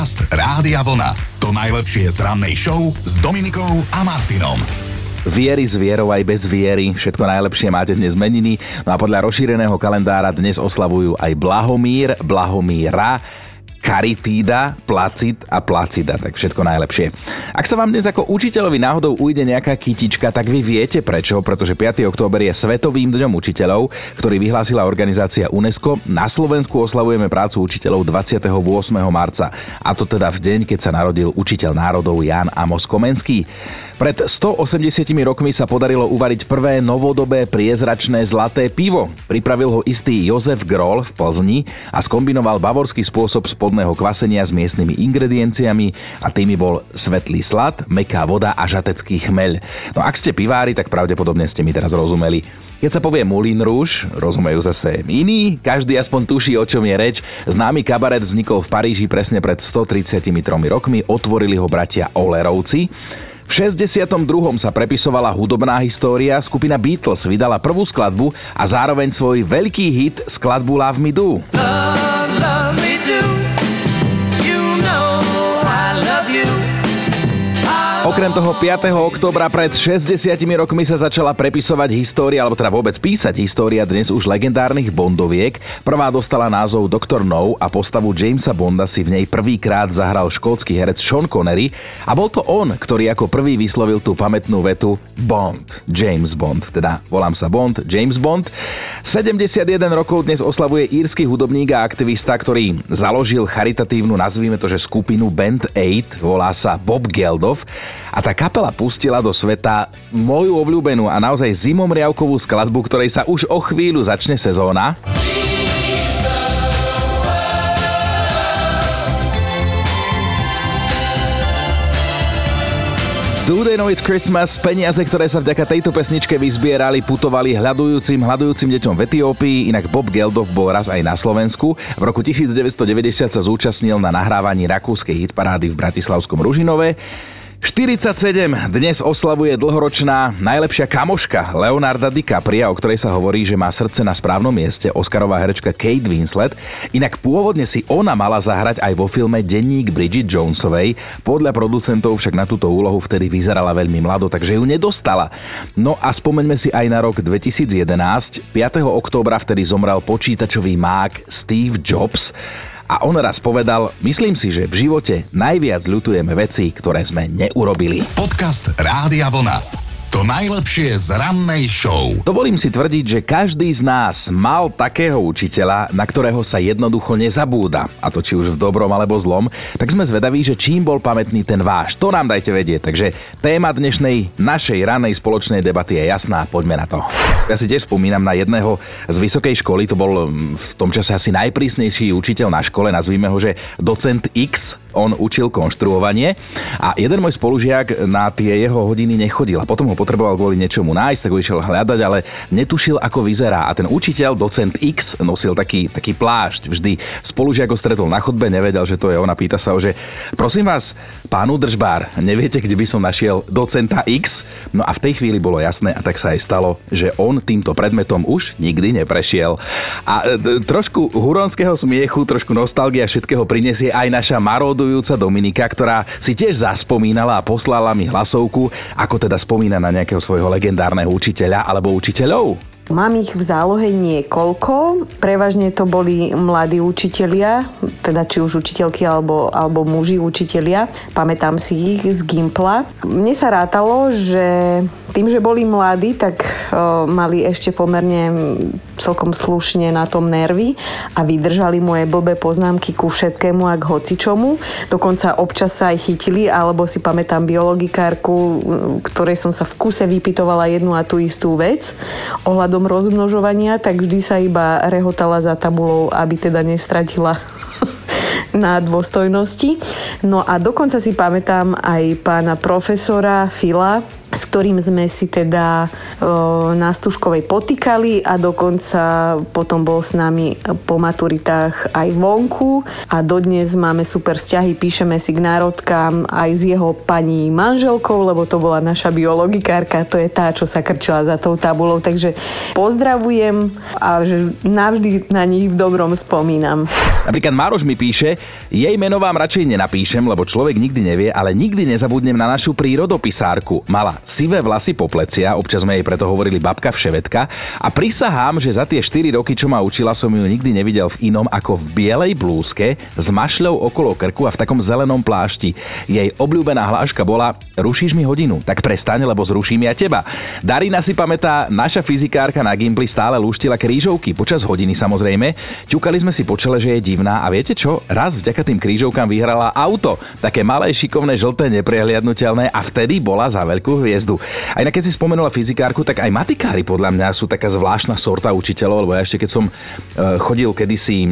Podcast Rádia Vlna. To najlepšie z rannej show s Dominikou a Martinom. Viery s vierou aj bez viery. Všetko najlepšie máte dnes meniny. No a podľa rozšíreného kalendára dnes oslavujú aj Blahomír, Blahomíra, Karitída, Placid a Placida, tak všetko najlepšie. Ak sa vám dnes ako učiteľovi náhodou ujde nejaká kytička, tak vy viete prečo, pretože 5. október je Svetovým dňom učiteľov, ktorý vyhlásila organizácia UNESCO. Na Slovensku oslavujeme prácu učiteľov 28. marca, a to teda v deň, keď sa narodil učiteľ národov Jan Amos Komenský. Pred 180 rokmi sa podarilo uvariť prvé novodobé priezračné zlaté pivo. Pripravil ho istý Jozef Groll v Plzni a skombinoval bavorský spôsob spodného kvasenia s miestnymi ingredienciami a tými bol svetlý slad, meká voda a žatecký chmeľ. No ak ste pivári, tak pravdepodobne ste mi teraz rozumeli. Keď sa povie Moulin Rouge, rozumejú zase iní, každý aspoň tuší, o čom je reč. Známy kabaret vznikol v Paríži presne pred 133 rokmi, otvorili ho bratia Olerovci. V 62. sa prepisovala hudobná história, skupina Beatles vydala prvú skladbu a zároveň svoj veľký hit skladbu Love Me Do. Love, love me Okrem toho 5. oktobra pred 60 rokmi sa začala prepisovať história, alebo teda vôbec písať história dnes už legendárnych Bondoviek. Prvá dostala názov Dr. No a postavu Jamesa Bonda si v nej prvýkrát zahral škótsky herec Sean Connery a bol to on, ktorý ako prvý vyslovil tú pamätnú vetu Bond, James Bond, teda volám sa Bond, James Bond. 71 rokov dnes oslavuje írsky hudobník a aktivista, ktorý založil charitatívnu, nazvime to, že skupinu Band 8, volá sa Bob Geldof a tá kapela pustila do sveta moju obľúbenú a naozaj zimomriavkovú skladbu, ktorej sa už o chvíľu začne sezóna. Do They Know It's Christmas, peniaze, ktoré sa vďaka tejto pesničke vyzbierali, putovali hľadujúcim, hľadujúcim deťom v Etiópii, inak Bob Geldof bol raz aj na Slovensku. V roku 1990 sa zúčastnil na nahrávaní rakúskej hitparády v Bratislavskom Ružinove. 47 dnes oslavuje dlhoročná najlepšia kamoška Leonarda DiCapria, o ktorej sa hovorí, že má srdce na správnom mieste, Oscarová herečka Kate Winslet. Inak pôvodne si ona mala zahrať aj vo filme Denník Bridget Jonesovej. Podľa producentov však na túto úlohu vtedy vyzerala veľmi mlado, takže ju nedostala. No a spomeňme si aj na rok 2011. 5. októbra vtedy zomrel počítačový mák Steve Jobs. A on raz povedal, myslím si, že v živote najviac ľutujeme veci, ktoré sme neurobili. Podcast Rádia Vlna. To najlepšie z rannej show. Dovolím si tvrdiť, že každý z nás mal takého učiteľa, na ktorého sa jednoducho nezabúda. A to či už v dobrom alebo zlom. Tak sme zvedaví, že čím bol pamätný ten váš. To nám dajte vedieť. Takže téma dnešnej našej ranej spoločnej debaty je jasná. Poďme na to. Ja si tiež spomínam na jedného z vysokej školy. To bol mm, v tom čase asi najprísnejší učiteľ na škole. Nazvíme ho, že docent X. On učil konštruovanie. A jeden môj spolužiak na tie jeho hodiny nechodil. A potom ho potreboval kvôli niečomu nájsť, tak ho išiel hľadať, ale netušil, ako vyzerá. A ten učiteľ, docent X, nosil taký, taký plášť. Vždy spolužiak ho stretol na chodbe, nevedel, že to je ona. Pýta sa ho, že prosím vás, pán držbár, neviete, kde by som našiel docenta X? No a v tej chvíli bolo jasné a tak sa aj stalo, že on týmto predmetom už nikdy neprešiel. A e, trošku huronského smiechu, trošku nostalgia všetkého prinesie aj naša marodujúca Dominika, ktorá si tiež zaspomínala a poslala mi hlasovku, ako teda spomína na nejakého svojho legendárneho učiteľa alebo učiteľov? Mám ich v zálohe niekoľko, prevažne to boli mladí učitelia, teda či už učiteľky alebo, alebo muži učitelia. Pamätám si ich z Gimpla. Mne sa rátalo, že tým, že boli mladí, tak o, mali ešte pomerne celkom slušne na tom nervy a vydržali moje blbé poznámky ku všetkému a k hocičomu. Dokonca občas sa aj chytili, alebo si pamätám biologikárku, ktorej som sa v kuse vypitovala jednu a tú istú vec ohľadom rozmnožovania, tak vždy sa iba rehotala za tabulou, aby teda nestratila na dôstojnosti. No a dokonca si pamätám aj pána profesora Fila, s ktorým sme si teda na Stužkovej potýkali a dokonca potom bol s nami po maturitách aj vonku a dodnes máme super vzťahy, píšeme si k národkám aj s jeho pani manželkou, lebo to bola naša biologikárka, to je tá, čo sa krčila za tou tabulou, takže pozdravujem a že navždy na nich v dobrom spomínam. Napríklad Mároš mi píše, jej meno vám radšej nenapíšem, lebo človek nikdy nevie, ale nikdy nezabudnem na našu prírodopisárku. Mala sivé vlasy po plecia, občas sme jej preto hovorili babka vševedka a prisahám, že za tie 4 roky, čo ma učila, som ju nikdy nevidel v inom ako v bielej blúzke s mašľou okolo krku a v takom zelenom plášti. Jej obľúbená hláška bola Rušíš mi hodinu, tak prestaň, lebo zruším ja teba. Darina si pamätá, naša fyzikárka na Gimply stále lúštila krížovky, počas hodiny samozrejme. Ťukali sme si po čele, že je divná a viete čo? Raz vďaka tým krížovkám vyhrala auto, také malé, šikovné, žlté, neprehliadnutelné a vtedy bola za veľkú hviezdu. A inak keď si spomenula fyzikárku, tak aj matikári podľa mňa sú taká zvláštna sorta učiteľov, lebo ja ešte keď som e, chodil kedysi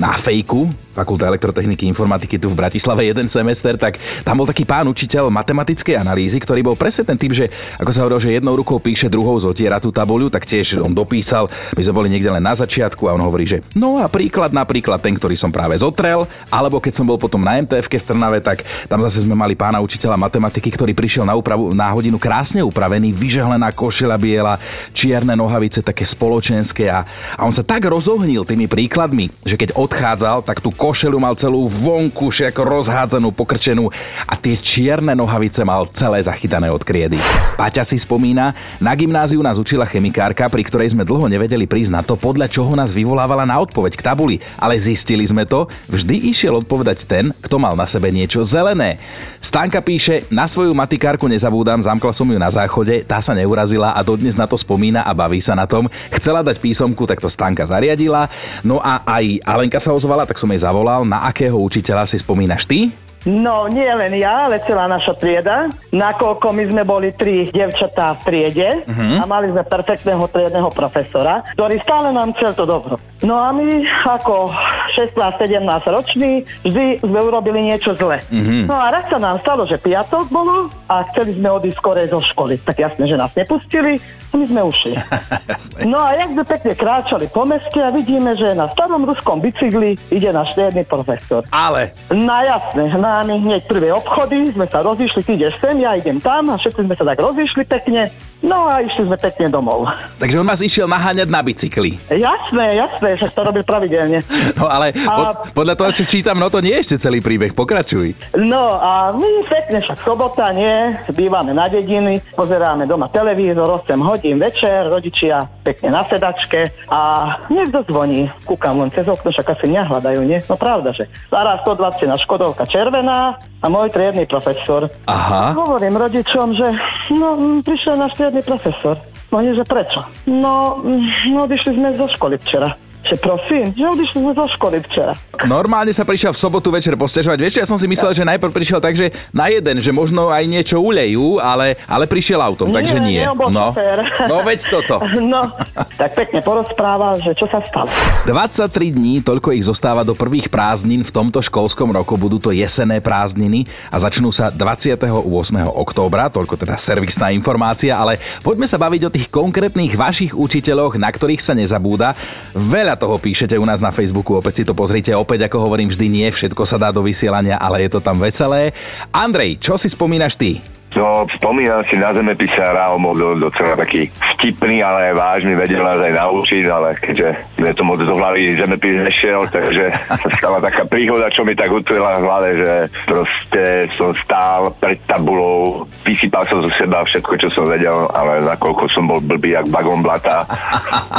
na fejku, Fakulta elektrotechniky informatiky tu v Bratislave jeden semester, tak tam bol taký pán učiteľ matematickej analýzy, ktorý bol presne ten typ, že ako sa hovoril, že jednou rukou píše, druhou zotiera tú tabuľu, tak tiež on dopísal, my sme boli niekde len na začiatku a on hovorí, že no a príklad napríklad ten, ktorý som práve zotrel, alebo keď som bol potom na MTF v Trnave, tak tam zase sme mali pána učiteľa matematiky, ktorý prišiel na, úpravu, na hodinu krásne upravený, vyžehlená košela biela, čierne nohavice také spoločenské a, a on sa tak rozohnil tými príkladmi, že keď odchádzal, tak tú košelu mal celú vonku, ako rozhádzanú, pokrčenú a tie čierne nohavice mal celé zachytané od kriedy. Paťa si spomína, na gymnáziu nás učila chemikárka, pri ktorej sme dlho nevedeli prísť na to, podľa čoho nás vyvolávala na odpoveď k tabuli, ale zistili sme to, vždy išiel odpovedať ten, kto mal na sebe niečo zelené. Stanka píše, na svoju matikárku nezabúdam, zamkla som ju na záchode, tá sa neurazila a dodnes na to spomína a baví sa na tom. Chcela dať písomku, tak to Stanka zariadila. No a aj Alenka sa ozvala, tak som jej zavolal zavolal. Na akého učiteľa si spomínaš ty? No, nie len ja, ale celá naša trieda. Nakoľko my sme bboli tri devčatá v triede uh-huh. a mali sme perfektného triedneho profesora, ktorý stále nám chcel to dobro. No a my ako 16-17 roční vždy sme urobili niečo zle. Uh-huh. No a raz sa nám stalo, že piatok bolo a chceli sme odísť skorej zo školy. Tak jasne, že nás nepustili my sme ušli. no a jak sme pekne kráčali po meste a vidíme, že na starom ruskom bicykli ide náš triedny profesor. Ale? No jasne, na nami hneď prvé obchody, sme sa rozišli, ty ideš sem, ja idem tam a všetci sme sa tak rozišli pekne. No a išli sme pekne domov. Takže on vás išiel naháňať na bicykli. Jasné, jasné, že to robil pravidelne. No ale a... pod, podľa toho, čo čítam, no to nie je ešte celý príbeh, pokračuj. No a my pekne, však sobota, nie, bývame na dediny, pozeráme doma televízor, 8 hodín večer, rodičia pekne na sedačke a niekto zvoní. Kúkam len cez okno, však asi nehľadajú, nie? No pravda, že stará 120 na Škodovka červená a môj triedny profesor. Aha. Hovorím rodičom, že no, prišiel náš triedny profesor. Oni, že prečo? No, no odišli sme zo školy včera. Že prosím, že odišli sme zo školy včera. Normálne sa prišiel v sobotu večer postežovať. Vieš, ja som si myslel, že najprv prišiel tak, že na jeden, že možno aj niečo ulejú, ale, ale prišiel autom, nie, takže nie. no. no veď toto. No, tak pekne porozprával, že čo sa stalo. 23 dní, toľko ich zostáva do prvých prázdnin v tomto školskom roku. Budú to jesené prázdniny a začnú sa 28. októbra, toľko teda servisná informácia, ale poďme sa baviť o tých konkrétnych vašich učiteľoch, na ktorých sa nezabúda. Veľa toho píšete u nás na Facebooku, opäť si to pozrite. Opäť, ako hovorím, vždy nie všetko sa dá do vysielania, ale je to tam veselé. Andrej, čo si spomínaš ty? No, spomínam si na zemepisára, on bol docela taký vtipný, ale vážny, vedel nás aj naučiť, ale keďže mne to moc do hlavy zemepis nešiel, takže sa stala taká príhoda, čo mi tak utvila v hlave, že proste som stál pred tabulou, vysypal som zo seba všetko, čo som vedel, ale nakoľko som bol blbý jak bagom blata,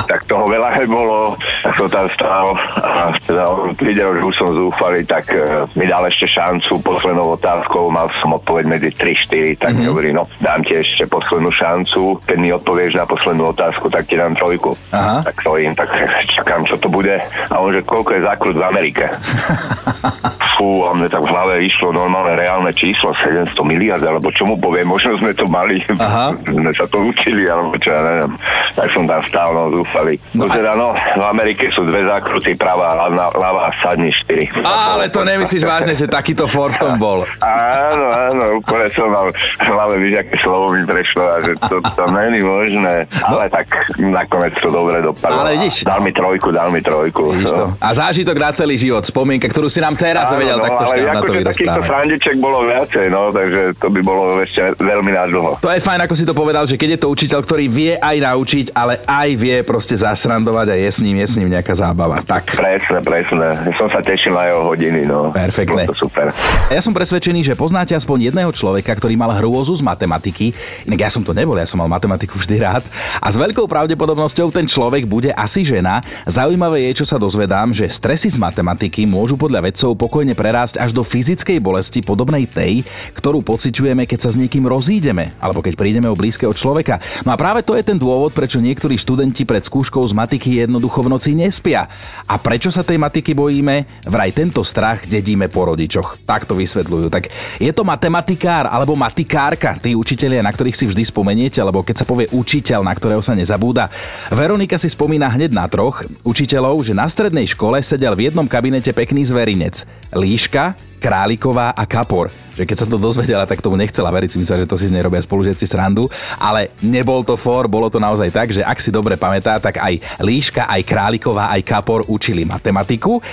tak toho veľa nebolo, tak som tam stál a teda videl, že už som zúfalý, tak uh, mi dal ešte šancu poslednou otázkou, mal som odpoveď medzi 3-4, tak mm-hmm. mi hovorí, no dám ti ešte poslednú šancu, keď mi odpovieš na poslednú otázku, tak ti dám trojku. Aha. Tak stojím, tak čakám, čo to bude. A on že koľko je zákrut v Amerike. fú, a mne tak v hlave išlo normálne reálne číslo, 700 miliard, alebo čo mu poviem, možno sme to mali, Aha. sme sa to učili, alebo čo ja neviem. Tak som tam stál, no zúfali. No, No teda no, v Amerike sú dve zákruty, pravá, ľavá, sadni štyri. Ale to nemyslíš vážne, že takýto for v tom bol. Áno, áno, úplne som mal v hlave, víš, aké slovo mi prešlo a že to, to není možné. Ale tak nakoniec to dobre dopadlo. No. Ale vidíš. Dal mi trojku, dal mi trojku. Vidíš to? No. A zážitok na celý život, spomienka, ktorú si nám teraz Áno, vedel no, takto ale šťavnato akože takýchto srandiček bolo viacej, no, takže to by bolo ešte veľmi na dlho. To je fajn, ako si to povedal, že keď je to učiteľ, ktorý vie aj naučiť, ale aj vie proste zasrandovať a je s ním, je s ním nejaká zábava. Tak. Presne, presne. Som sa tešil na jeho hodiny, no. Perfektné. Bolo to super. Ja som presvedčený, že poznáte aspoň jedného človeka, ktorý mal hrôzu z matematiky. Inak ja som to nebol, ja som mal matematiku vždy rád. A s veľkou pravdepodobnosťou ten človek bude asi žena. Zaujímavé je, čo sa dozvedám, že stresy z matematiky môžu podľa vedcov pokojne prerásť až do fyzickej bolesti podobnej tej, ktorú pociťujeme, keď sa s niekým rozídeme, alebo keď prídeme o blízkeho človeka. No a práve to je ten dôvod, prečo niektorí študenti pred skúškou z matiky jednoducho v noci nespia. A prečo sa tej matiky bojíme? Vraj tento strach dedíme po rodičoch. Tak to vysvetľujú. Tak je to matematikár alebo matikárka, tí učitelia, na ktorých si vždy spomeniete, alebo keď sa povie učiteľ, na ktorého sa nezabúda. Veronika si spomína hneď na troch učiteľov, že na strednej škole sedel v jednom kabinete pekný zverinec. Líška, Králiková a Kapor. Že keď sa to dozvedela, tak tomu nechcela veriť, si myslela, že to si z nej robia spolužiaci srandu, ale nebol to for, bolo to naozaj tak, že ak si dobre pamätá, tak aj Líška, aj Králiková, aj Kapor učili matematiku.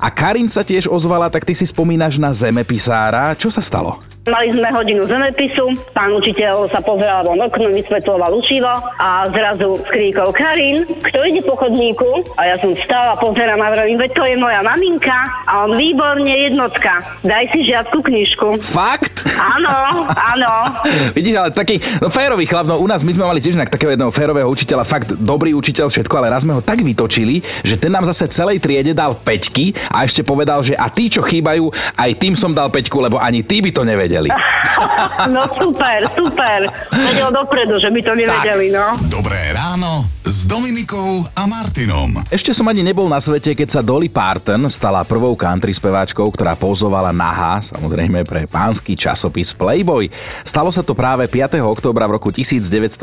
A Karin sa tiež ozvala, tak ty si spomínaš na zemepisára. Čo sa stalo? Mali sme hodinu zemepisu, pán učiteľ sa pozeral von okno, vysvetloval učivo a zrazu skríkol Karin, kto ide po chodníku? A ja som vstala, pozerám a vravím, veď to je moja maminka a on výborne jednotka. Daj si žiadku knižku. Fakt? Áno, áno. Vidíš, ale taký no, férový chlap, no u nás my sme mali tiež inak takého jedného férového učiteľa, fakt dobrý učiteľ všetko, ale raz sme ho tak vytočili, že ten nám zase celej triede dal peťky a ešte povedal, že a tí, čo chýbajú, aj tým som dal peťku, lebo ani tí by to nevedeli. No super, super. Vedel dopredu, že by to nevedeli, no. Dobré ráno Dominikou a Martinom. Ešte som ani nebol na svete, keď sa Dolly Parton stala prvou country speváčkou, ktorá pozovala nahá, samozrejme pre pánsky časopis Playboy. Stalo sa to práve 5. októbra v roku 1978.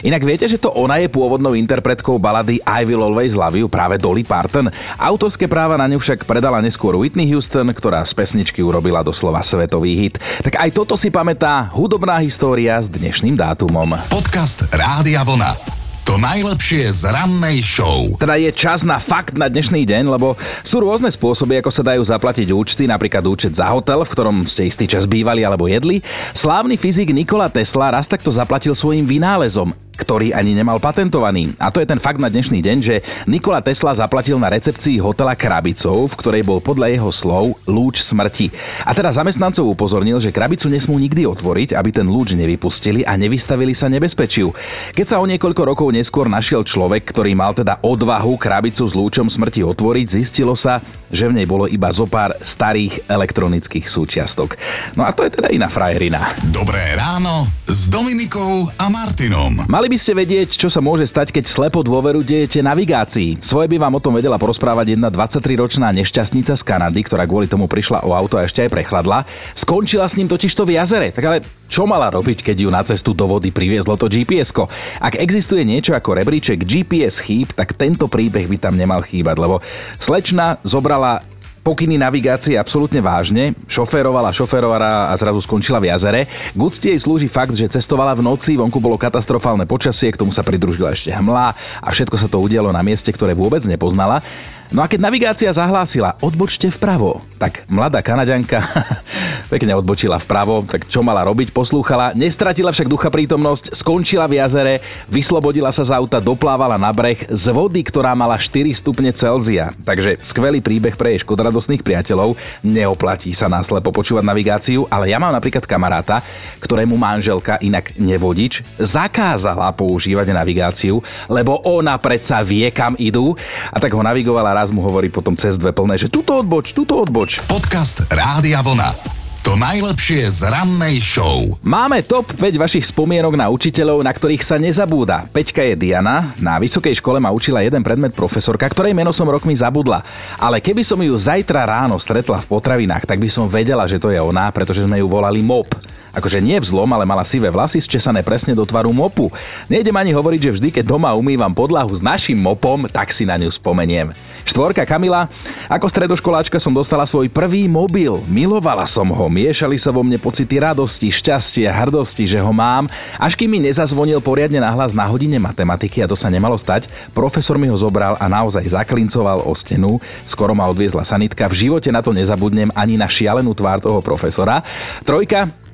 Inak viete, že to ona je pôvodnou interpretkou balady I Will Always Love You, práve Dolly Parton. Autorské práva na ňu však predala neskôr Whitney Houston, ktorá z pesničky urobila doslova svetový hit. Tak aj toto si pamätá hudobná história s dnešným dátumom. Podcast Rádia Vlna. To najlepšie z rannej show. Teda je čas na fakt na dnešný deň, lebo sú rôzne spôsoby, ako sa dajú zaplatiť účty, napríklad účet za hotel, v ktorom ste istý čas bývali alebo jedli. Slávny fyzik Nikola Tesla raz takto zaplatil svojim vynálezom, ktorý ani nemal patentovaný. A to je ten fakt na dnešný deň, že Nikola Tesla zaplatil na recepcii hotela krabicou, v ktorej bol podľa jeho slov lúč smrti. A teda zamestnancov upozornil, že krabicu nesmú nikdy otvoriť, aby ten lúč nevypustili a nevystavili sa nebezpečiu. Keď sa o niekoľko rokov neskôr našiel človek, ktorý mal teda odvahu krabicu s lúčom smrti otvoriť, zistilo sa, že v nej bolo iba zo pár starých elektronických súčiastok. No a to je teda iná frajerina. Dobré ráno s Dominikou a Martinom. Mali by ste vedieť, čo sa môže stať, keď slepo dôveru dejete navigácii. Svoje by vám o tom vedela porozprávať jedna 23-ročná nešťastnica z Kanady, ktorá kvôli tomu prišla o auto a ešte aj prechladla. Skončila s ním totižto v jazere. Tak ale čo mala robiť, keď ju na cestu do vody priviezlo to GPS-ko? Ak existuje niečo ako rebríček GPS chýb, tak tento príbeh by tam nemal chýbať, lebo slečna zobrala pokyny navigácie absolútne vážne, šoférovala, šoférovala a zrazu skončila v jazere. K úcti jej slúži fakt, že cestovala v noci, vonku bolo katastrofálne počasie, k tomu sa pridružila ešte hmla a všetko sa to udialo na mieste, ktoré vôbec nepoznala. No a keď navigácia zahlásila, odbočte vpravo, tak mladá Kanaďanka pekne odbočila vpravo, tak čo mala robiť, poslúchala, nestratila však ducha prítomnosť, skončila v jazere, vyslobodila sa z auta, doplávala na breh z vody, ktorá mala 4 stupne Celzia. Takže skvelý príbeh pre jej škodoradosných priateľov, neoplatí sa náslepo počúvať navigáciu, ale ja mám napríklad kamaráta, ktorému manželka, inak nevodič, zakázala používať navigáciu, lebo ona predsa vie, kam idú a tak ho navigovala raz mu hovorí potom cez dve plné, že tuto odboč, tuto odboč. Podcast Rádia Vlna. To najlepšie z rannej show. Máme top 5 vašich spomienok na učiteľov, na ktorých sa nezabúda. Peťka je Diana. Na vysokej škole ma učila jeden predmet profesorka, ktorej meno som rokmi zabudla. Ale keby som ju zajtra ráno stretla v potravinách, tak by som vedela, že to je ona, pretože sme ju volali MOP. Akože nie vzlom, ale mala sivé vlasy zčesané presne do tvaru mopu. Nejdem ani hovoriť, že vždy, keď doma umývam podlahu s našim mopom, tak si na ňu spomeniem. Štvorka Kamila. Ako stredoškoláčka som dostala svoj prvý mobil. Milovala som ho. Miešali sa vo mne pocity radosti, šťastia, hrdosti, že ho mám. Až kým mi nezazvonil poriadne nahlas na hodine matematiky a to sa nemalo stať, profesor mi ho zobral a naozaj zaklincoval o stenu. Skoro ma odviezla sanitka. V živote na to nezabudnem ani na šialenú tvár toho profesora. Trojka,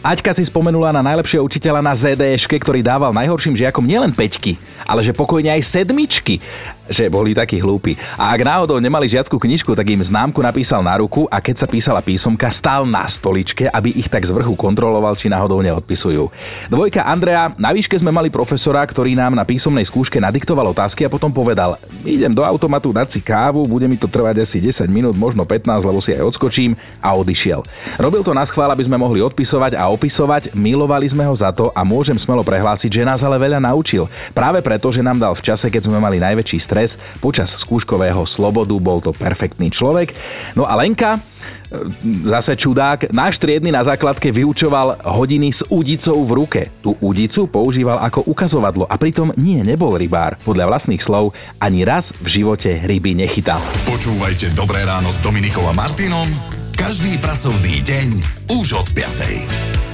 Aťka si spomenula na najlepšieho učiteľa na ZDŠke, ktorý dával najhorším žiakom nielen peťky, ale že pokojne aj sedmičky že boli takí hlúpi. A ak náhodou nemali žiackú knižku, tak im známku napísal na ruku a keď sa písala písomka, stál na stoličke, aby ich tak z vrchu kontroloval, či náhodou neodpisujú. Dvojka Andrea, na výške sme mali profesora, ktorý nám na písomnej skúške nadiktoval otázky a potom povedal, idem do automatu dať si kávu, bude mi to trvať asi 10 minút, možno 15, lebo si aj odskočím a odišiel. Robil to na schvál, aby sme mohli odpisovať a opisovať, milovali sme ho za to a môžem smelo prehlásiť, že nás ale veľa naučil. Práve preto, že nám dal v čase, keď sme mali najväčší stres stres počas skúškového slobodu, bol to perfektný človek. No a Lenka, e, zase čudák, náš triedny na základke vyučoval hodiny s udicou v ruke. Tú udicu používal ako ukazovadlo a pritom nie, nebol rybár. Podľa vlastných slov ani raz v živote ryby nechytal. Počúvajte Dobré ráno s Dominikom a Martinom každý pracovný deň už od 5.